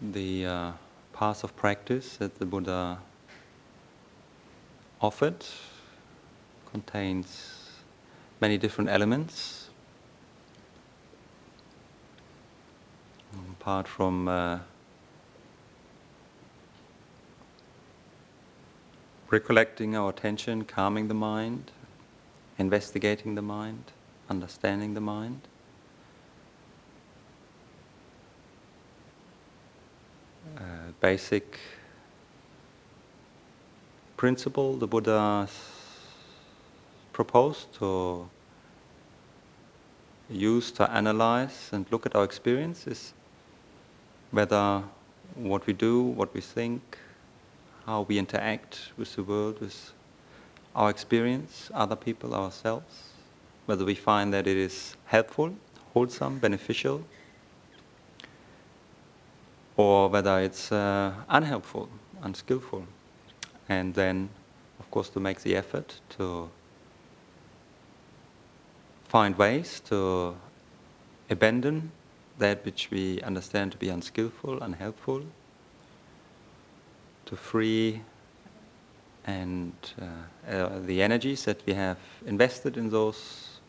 the uh, path of practice that the Buddha offered contains many different elements. Apart from uh, recollecting our attention, calming the mind, investigating the mind, understanding the mind. Uh, Uh, basic principle the Buddha proposed to use to analyze and look at our experience is whether what we do, what we think, how we interact with the world, with our experience, other people, ourselves, whether we find that it is helpful, wholesome, beneficial, or whether it's uh, unhelpful, unskillful. And then, of course, to make the effort to find ways to abandon that which we understand to be unskillful, unhelpful, to free and uh, uh, the energies that we have invested in those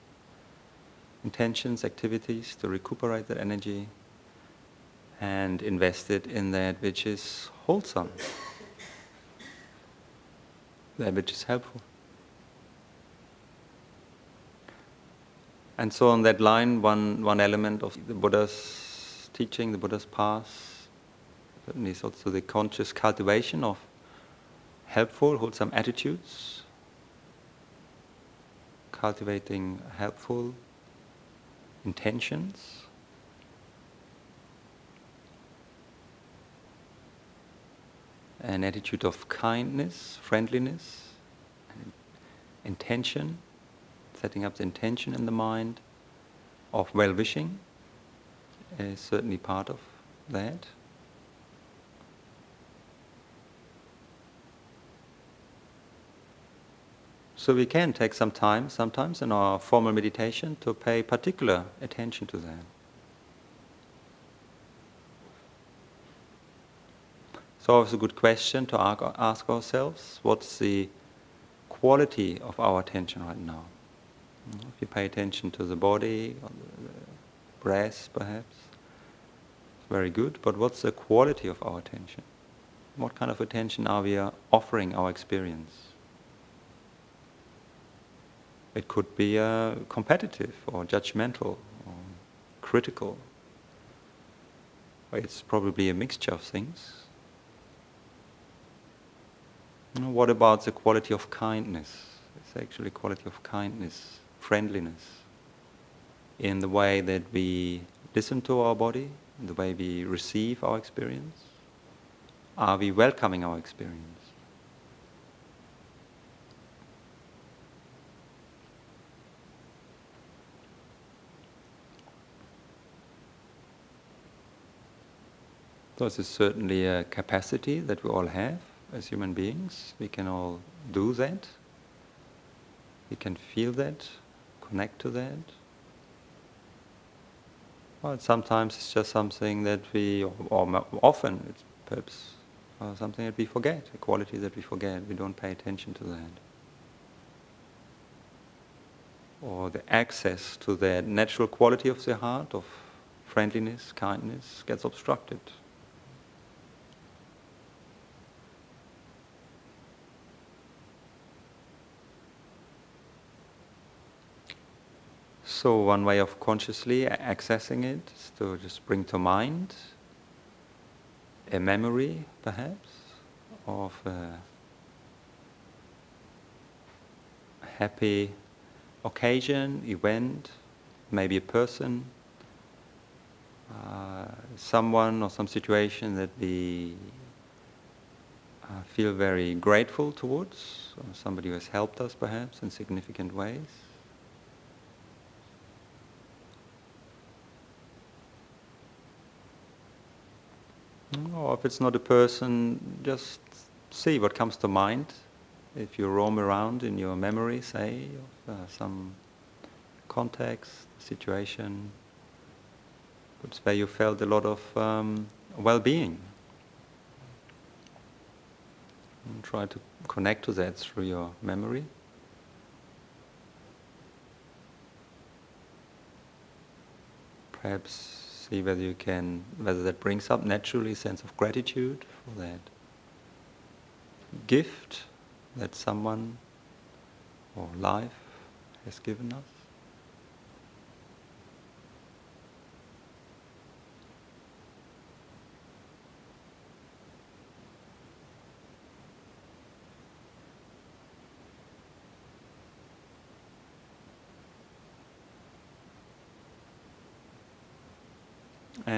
intentions, activities, to recuperate that energy and invested in that which is wholesome, that which is helpful. And so, on that line, one, one element of the Buddha's teaching, the Buddha's path, it's also the conscious cultivation of helpful, wholesome attitudes, cultivating helpful intentions. An attitude of kindness, friendliness, intention, setting up the intention in the mind of well wishing is certainly part of that. So we can take some time sometimes in our formal meditation to pay particular attention to that. So it's a good question to ask ourselves, what's the quality of our attention right now? Mm, if you pay attention to the body, the breath perhaps, it's very good, but what's the quality of our attention? What kind of attention are we uh, offering our experience? It could be uh, competitive or judgmental or critical. It's probably a mixture of things. What about the quality of kindness? It's actually quality of kindness, friendliness, in the way that we listen to our body, in the way we receive our experience. Are we welcoming our experience? So this is certainly a capacity that we all have as human beings. We can all do that. We can feel that, connect to that. Well, sometimes it's just something that we, or often it's perhaps uh, something that we forget, a quality that we forget. We don't pay attention to that. Or the access to that natural quality of the heart, of friendliness, kindness, gets obstructed. So one way of consciously accessing it is to just bring to mind a memory, perhaps, of a happy occasion, event, maybe a person, uh, someone or some situation that we uh, feel very grateful towards, somebody who has helped us perhaps in significant ways. Or if it's not a person, just see what comes to mind. If you roam around in your memory, say, of uh, some context, situation, where you felt a lot of um, well-being. Try to connect to that through your memory. Perhaps see whether you can, whether that brings up naturally a sense of gratitude for that gift that someone or life has given us.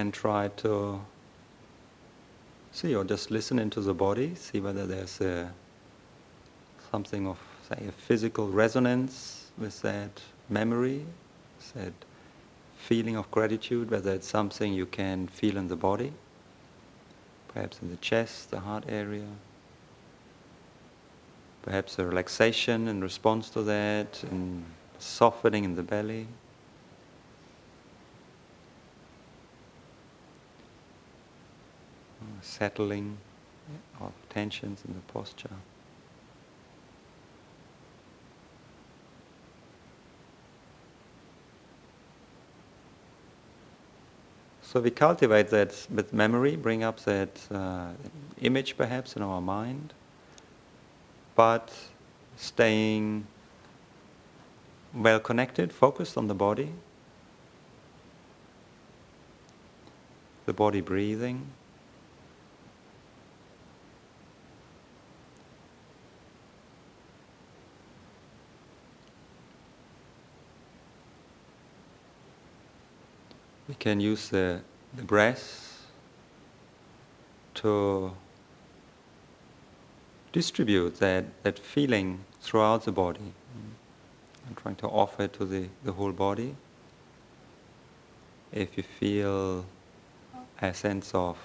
And try to see or just listen into the body, see whether there's a, something of, say, a physical resonance with that memory, that feeling of gratitude, whether it's something you can feel in the body, perhaps in the chest, the heart area, perhaps a relaxation in response to that, and softening in the belly. Settling of tensions in the posture. So we cultivate that with memory, bring up that uh, image perhaps in our mind, but staying well connected, focused on the body, the body breathing. We can use the, the breath to distribute that, that feeling throughout the body. I'm trying to offer it to the, the whole body. If you feel a sense of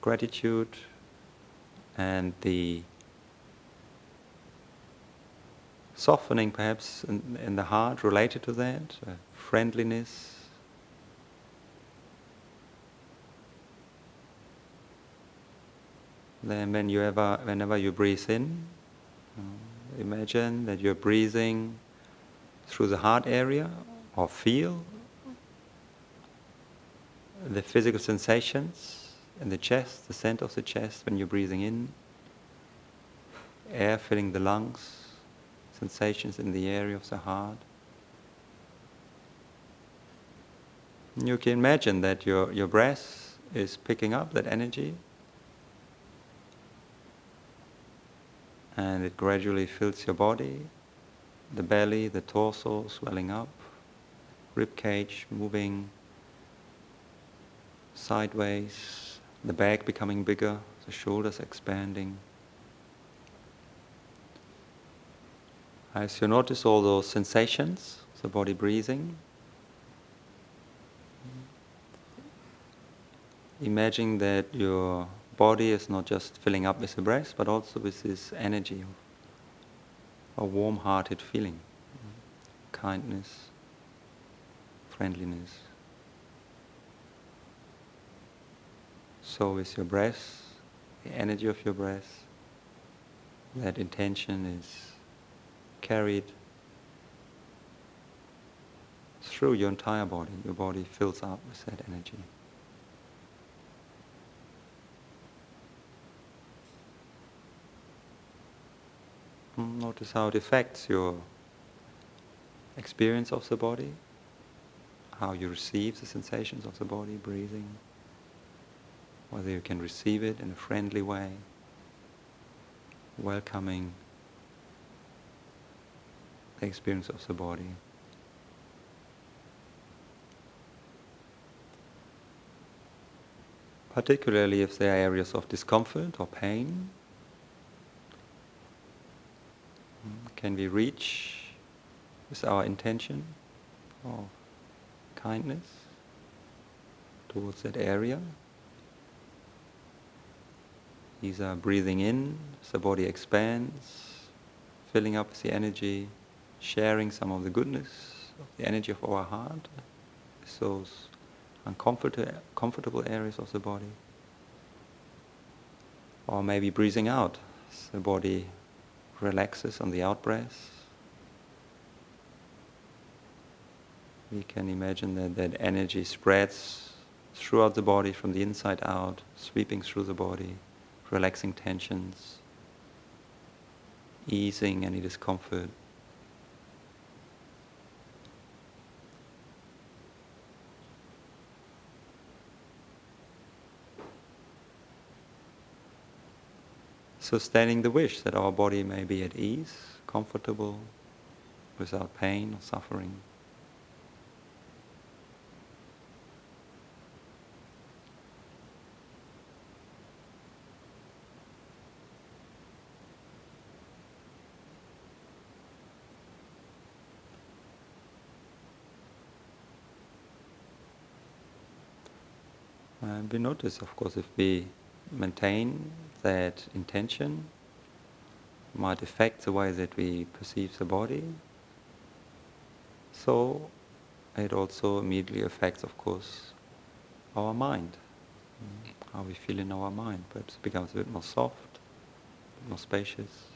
gratitude and the softening perhaps in, in the heart related to that, uh, friendliness, Then when you ever, whenever you breathe in, uh, imagine that you're breathing through the heart area or feel the physical sensations in the chest, the center of the chest when you're breathing in, air filling the lungs, sensations in the area of the heart. You can imagine that your, your breath is picking up that energy and it gradually fills your body, the belly, the torso swelling up, rib cage moving sideways, the back becoming bigger, the shoulders expanding. As you notice all those sensations, the body breathing, imagine that your body is not just filling up with the breath, but also with this energy of a warm-hearted feeling, kindness, friendliness. So with your breath, the energy of your breath, that intention is carried through your entire body. Your body fills up with that energy. Notice how it affects your experience of the body, how you receive the sensations of the body, breathing, whether you can receive it in a friendly way, welcoming the experience of the body. Particularly if there are areas of discomfort or pain, can we reach with our intention of kindness towards that area? Either breathing in, the body expands, filling up with the energy, sharing some of the goodness the energy of our heart those uncomfortable comfortable areas of the body. Or maybe breathing out, the body relaxes on the out breath. We can imagine that that energy spreads throughout the body from the inside out, sweeping through the body, relaxing tensions, easing any discomfort. Sustaining the wish that our body may be at ease, comfortable, without pain or suffering. And we notice, of course, if we maintain that intention, might affect the way that we perceive the body. So it also immediately affects, of course, our mind, mm-hmm. how we feel in our mind. Perhaps it becomes a bit more soft, more spacious.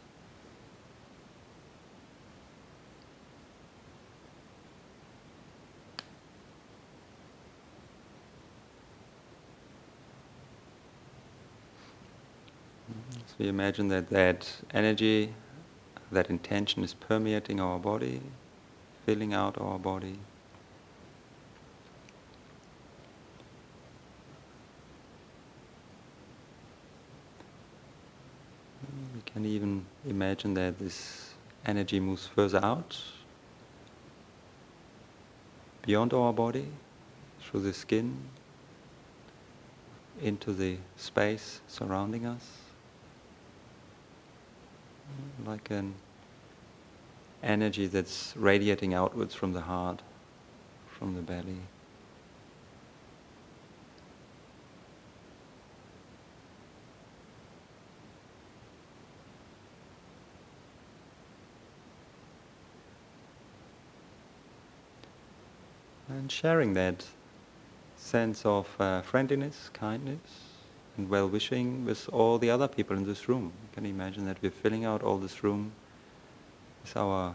We imagine that that energy, that intention is permeating our body, filling out our body. We can even imagine that this energy moves further out, beyond our body, through the skin, into the space surrounding us like an energy that's radiating outwards from the heart, from the belly. And sharing that sense of uh, friendliness, kindness, and well wishing with all the other people in this room. can You imagine that we're filling out all this room with our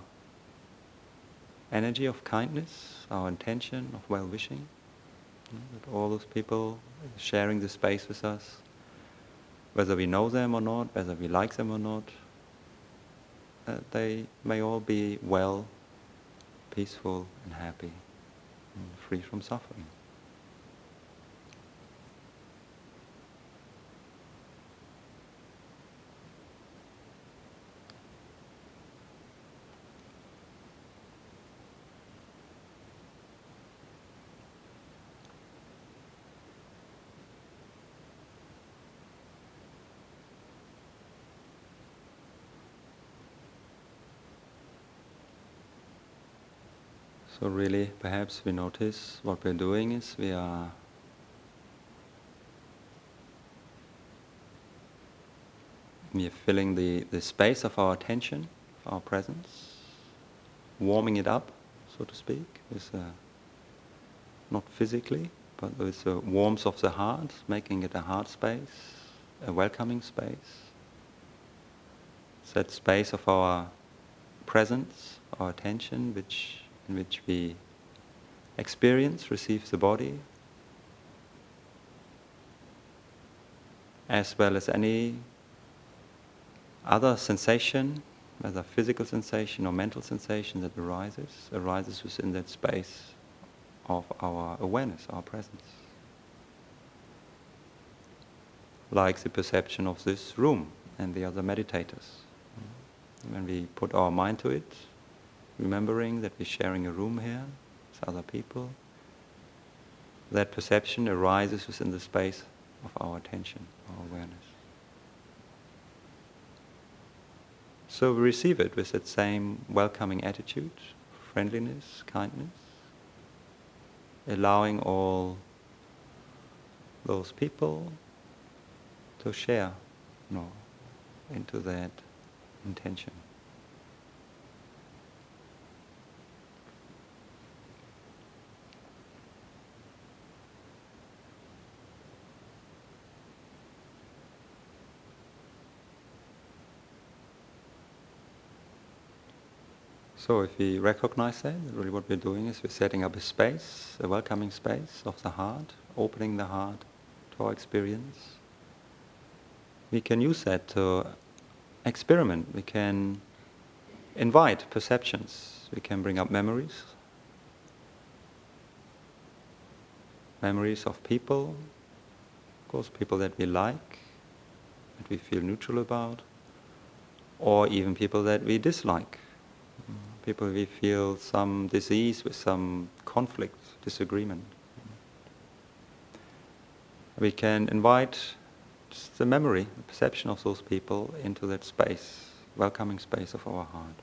energy of kindness, our intention of well wishing. That all those people sharing the space with us, whether we know them or not, whether we like them or not, they may all be well, peaceful, and happy, and free from suffering. So really, perhaps we notice what we're doing is we are we are filling the, the space of our attention, our presence, warming it up, so to speak, with uh, not physically, but with the warmth of the heart, making it a heart space, a welcoming space. It's that space of our presence, our attention, which in which we experience, receive the body, as well as any other sensation, whether physical sensation or mental sensation that arises, arises within that space of our awareness, our presence. Like the perception of this room and the other meditators. When we put our mind to it, remembering that we're sharing a room here with other people, that perception arises within the space of our attention, our awareness. So we receive it with that same welcoming attitude, friendliness, kindness, allowing all those people to share you know, into that intention. So if we recognize that, really what we're doing is we're setting up a space, a welcoming space of the heart, opening the heart to our experience. We can use that to experiment. We can invite perceptions. We can bring up memories. Memories of people, of course, people that we like, that we feel neutral about, or even people that we dislike people we feel some disease with some conflict, disagreement. We can invite the memory, the perception of those people into that space, welcoming space of our heart.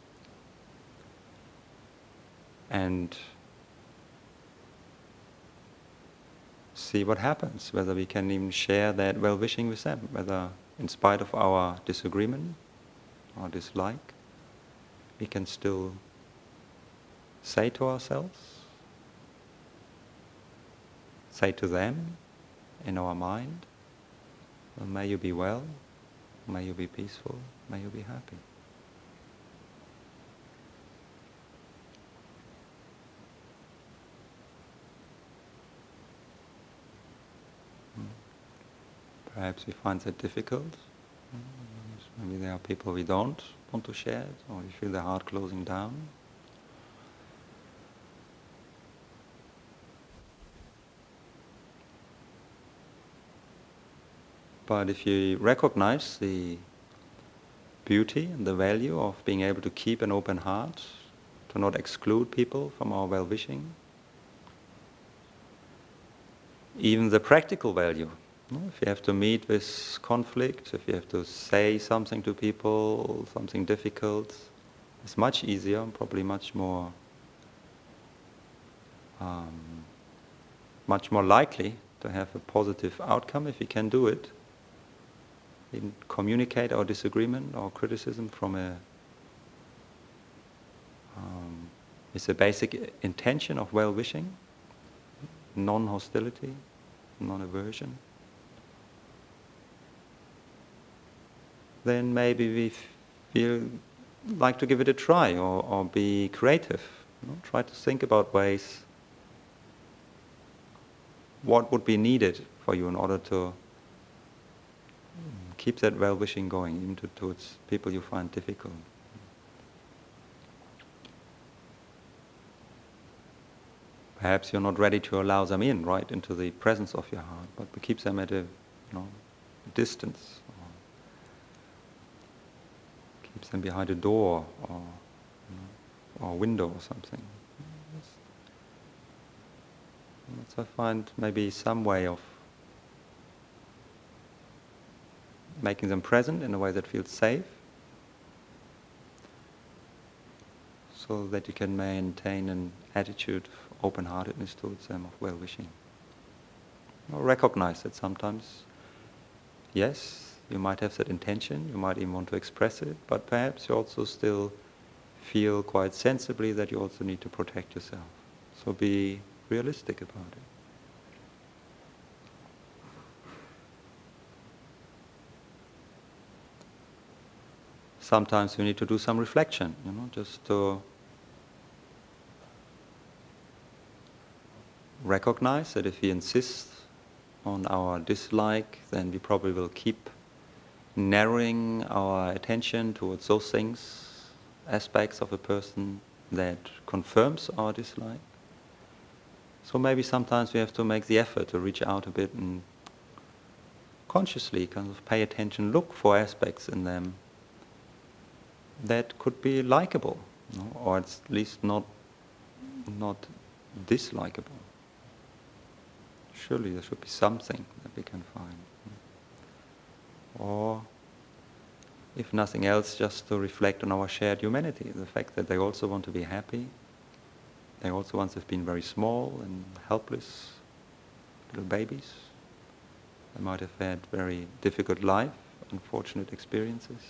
And see what happens, whether we can even share that well wishing with them, whether in spite of our disagreement or dislike, we can still say to ourselves, say to them in our mind, may you be well, may you be peaceful, may you be happy. Hmm. Perhaps we find that difficult. Maybe there are people we don't want to share it, or we feel the heart closing down. But if you recognize the beauty and the value of being able to keep an open heart, to not exclude people from our well wishing, even the practical value. If you have to meet with conflict, if you have to say something to people, something difficult, it's much easier and probably much more, um, much more likely to have a positive outcome if you can do it communicate our disagreement or criticism from a um, it's a basic intention of well-wishing, non-hostility, non-aversion. Then maybe we feel like to give it a try or, or be creative. You know? Try to think about ways what would be needed for you in order to keep that well wishing going, even to, towards people you find difficult. Perhaps you're not ready to allow them in, right, into the presence of your heart, but keep them at a you know, distance. Or keeps them behind a door or, you know, or a window or something. So I find maybe some way of making them present in a way that feels safe so that you can maintain an attitude of open-heartedness towards them, of well-wishing. Or recognize that sometimes, yes, you might have that intention, you might even want to express it, but perhaps you also still feel quite sensibly that you also need to protect yourself. So be realistic about it. Sometimes we need to do some reflection, you know, just to recognize that if we insist on our dislike, then we probably will keep narrowing our attention towards those things, aspects of a person that confirms our dislike. So maybe sometimes we have to make the effort to reach out a bit and consciously kind of pay attention, look for aspects in them that could be likable, or at least not not dislikable. Surely there should be something that we can find. Or, if nothing else, just to reflect on our shared humanity, the fact that they also want to be happy. They also once have been very small and helpless little babies. They might have had very difficult life, unfortunate experiences.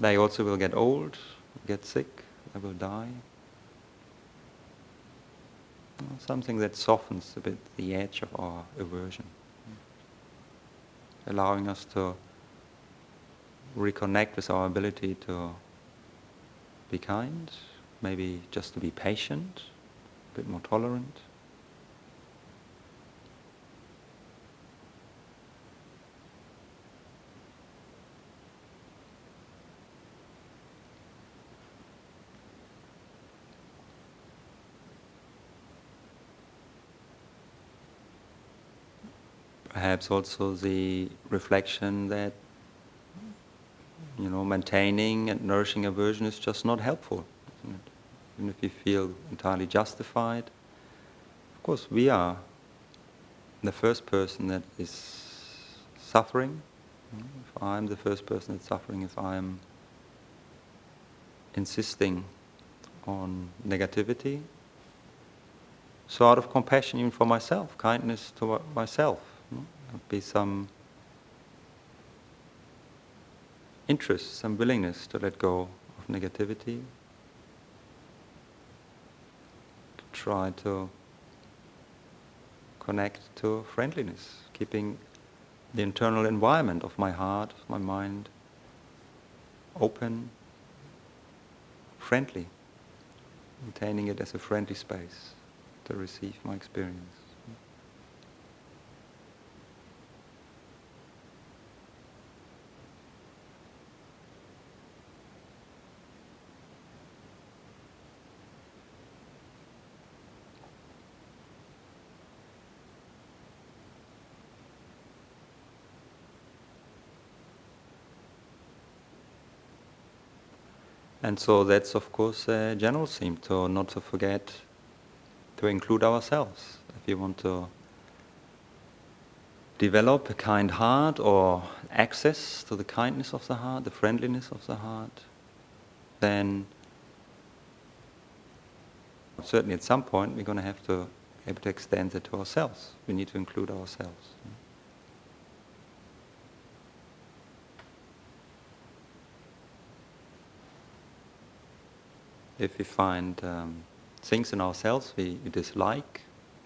They also will get old, get sick, they will die. Something that softens a bit the edge of our aversion, allowing us to reconnect with our ability to be kind, maybe just to be patient, a bit more tolerant. Perhaps also the reflection that you know, maintaining and nourishing aversion is just not helpful. Even if you feel entirely justified. Of course, we are the first person that is suffering. If I'm the first person that's suffering, if I'm insisting on negativity, so out of compassion even for myself, kindness to myself, be some interest, some willingness to let go of negativity, to try to connect to friendliness, keeping the internal environment of my heart, my mind open, friendly, maintaining it as a friendly space to receive my experience. And so that's of course a general theme to not to forget to include ourselves. If you want to develop a kind heart or access to the kindness of the heart, the friendliness of the heart, then certainly at some point we're going to have to able to extend it to ourselves. We need to include ourselves. If we find um, things in ourselves we, we dislike,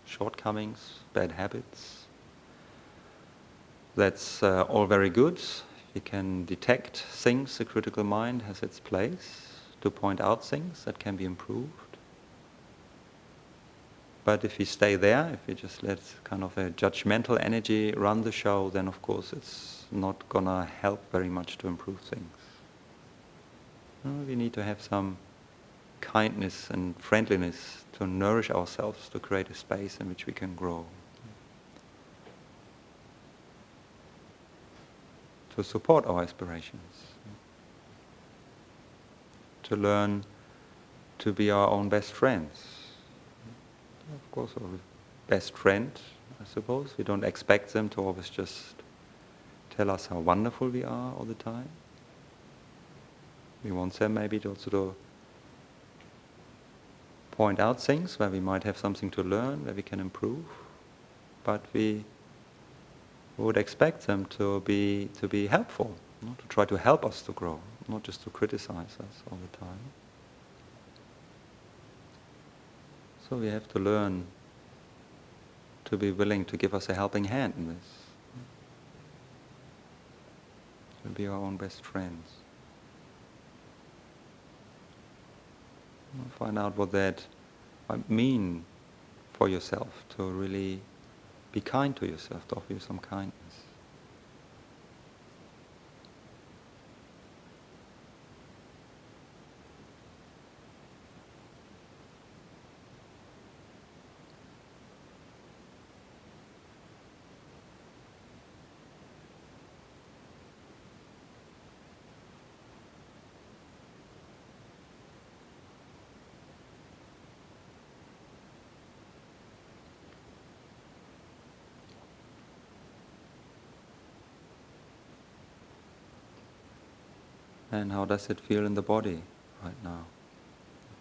shortcomings, bad habits, that's uh, all very good. We can detect things, the critical mind has its place to point out things that can be improved. But if we stay there, if we just let kind of a judgmental energy run the show, then of course it's not gonna help very much to improve things. we need to have some kindness and friendliness to nourish ourselves, to create a space in which we can grow. To support our aspirations. To learn to be our own best friends. Of course, our best friend, I suppose. We don't expect them to always just tell us how wonderful we are all the time. We want them maybe to also to point out things where we might have something to learn, where we can improve, but we would expect them to be to be helpful, to try to help us to grow, not just to criticize us all the time. So we have to learn to be willing to give us a helping hand in this. To be our own best friends. Find out what that might mean for yourself to really be kind to yourself, to offer you some kindness. And how does it feel in the body right now?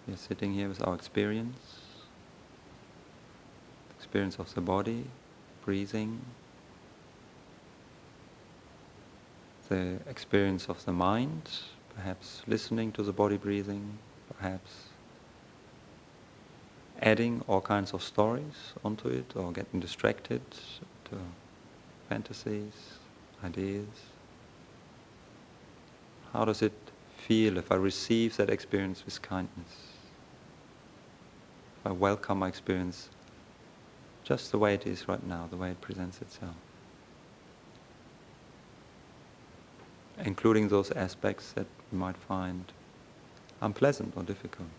We're sitting here with our experience, experience of the body, breathing, the experience of the mind, perhaps listening to the body breathing, perhaps adding all kinds of stories onto it or getting distracted to fantasies, ideas. How does it feel if I receive that experience with kindness? If I welcome my experience just the way it is right now, the way it presents itself. Including those aspects that you might find unpleasant or difficult.